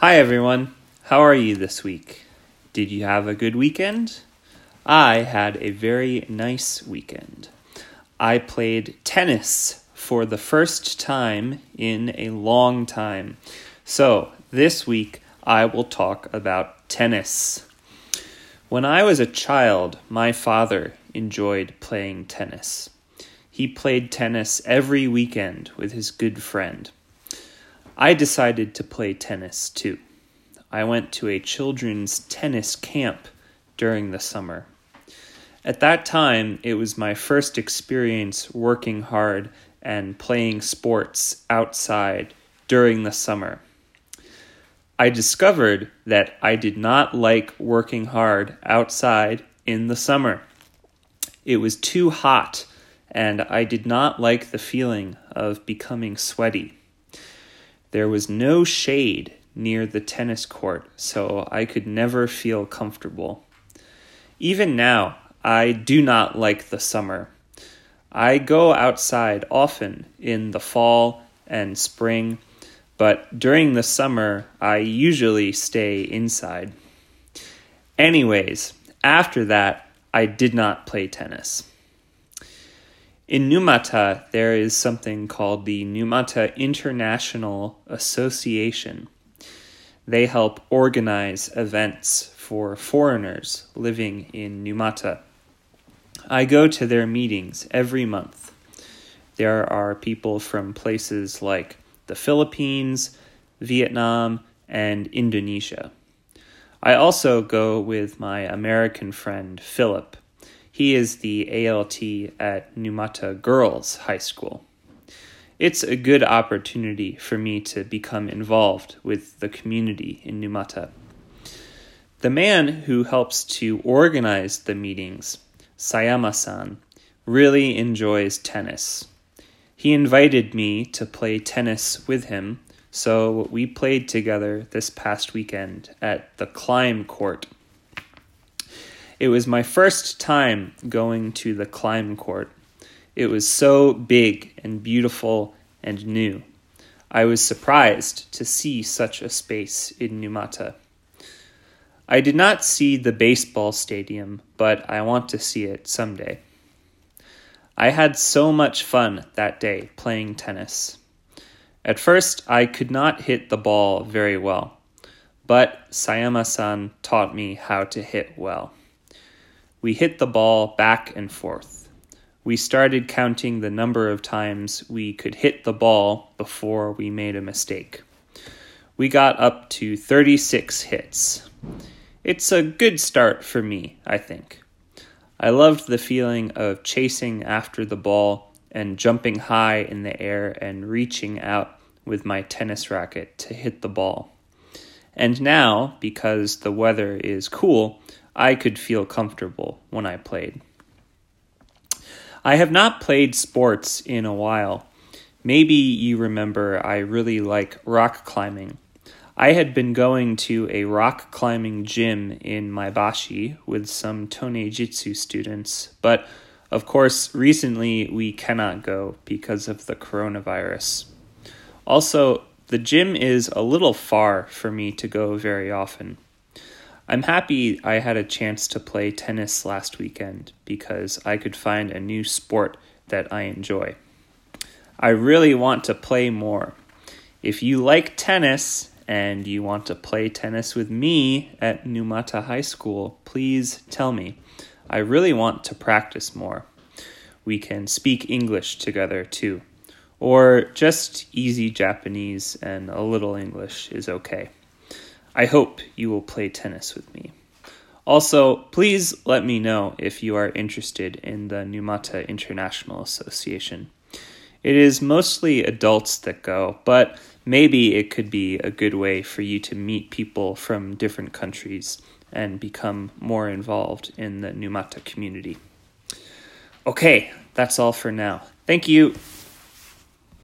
Hi, everyone. How are you this week? Did you have a good weekend? I had a very nice weekend. I played tennis for the first time in a long time. So, this week I will talk about tennis. When I was a child, my father enjoyed playing tennis. He played tennis every weekend with his good friend. I decided to play tennis too. I went to a children's tennis camp during the summer. At that time, it was my first experience working hard and playing sports outside during the summer. I discovered that I did not like working hard outside in the summer. It was too hot, and I did not like the feeling of becoming sweaty. There was no shade near the tennis court, so I could never feel comfortable. Even now, I do not like the summer. I go outside often in the fall and spring, but during the summer, I usually stay inside. Anyways, after that, I did not play tennis. In Numata, there is something called the Numata International Association. They help organize events for foreigners living in Numata. I go to their meetings every month. There are people from places like the Philippines, Vietnam, and Indonesia. I also go with my American friend Philip he is the ALT at Numata Girls High School. It's a good opportunity for me to become involved with the community in Numata. The man who helps to organize the meetings, Sayama san, really enjoys tennis. He invited me to play tennis with him, so we played together this past weekend at the Climb Court it was my first time going to the climb court. It was so big and beautiful and new. I was surprised to see such a space in Numata. I did not see the baseball stadium, but I want to see it someday. I had so much fun that day playing tennis. At first, I could not hit the ball very well, but Sayama san taught me how to hit well. We hit the ball back and forth. We started counting the number of times we could hit the ball before we made a mistake. We got up to 36 hits. It's a good start for me, I think. I loved the feeling of chasing after the ball and jumping high in the air and reaching out with my tennis racket to hit the ball. And now, because the weather is cool, I could feel comfortable when I played. I have not played sports in a while. Maybe you remember I really like rock climbing. I had been going to a rock climbing gym in Maebashi with some Tonejitsu students, but of course, recently we cannot go because of the coronavirus. Also, the gym is a little far for me to go very often. I'm happy I had a chance to play tennis last weekend because I could find a new sport that I enjoy. I really want to play more. If you like tennis and you want to play tennis with me at Numata High School, please tell me. I really want to practice more. We can speak English together too. Or just easy Japanese and a little English is okay. I hope you will play tennis with me. Also, please let me know if you are interested in the Numata International Association. It is mostly adults that go, but maybe it could be a good way for you to meet people from different countries and become more involved in the Numata community. Okay, that's all for now. Thank you.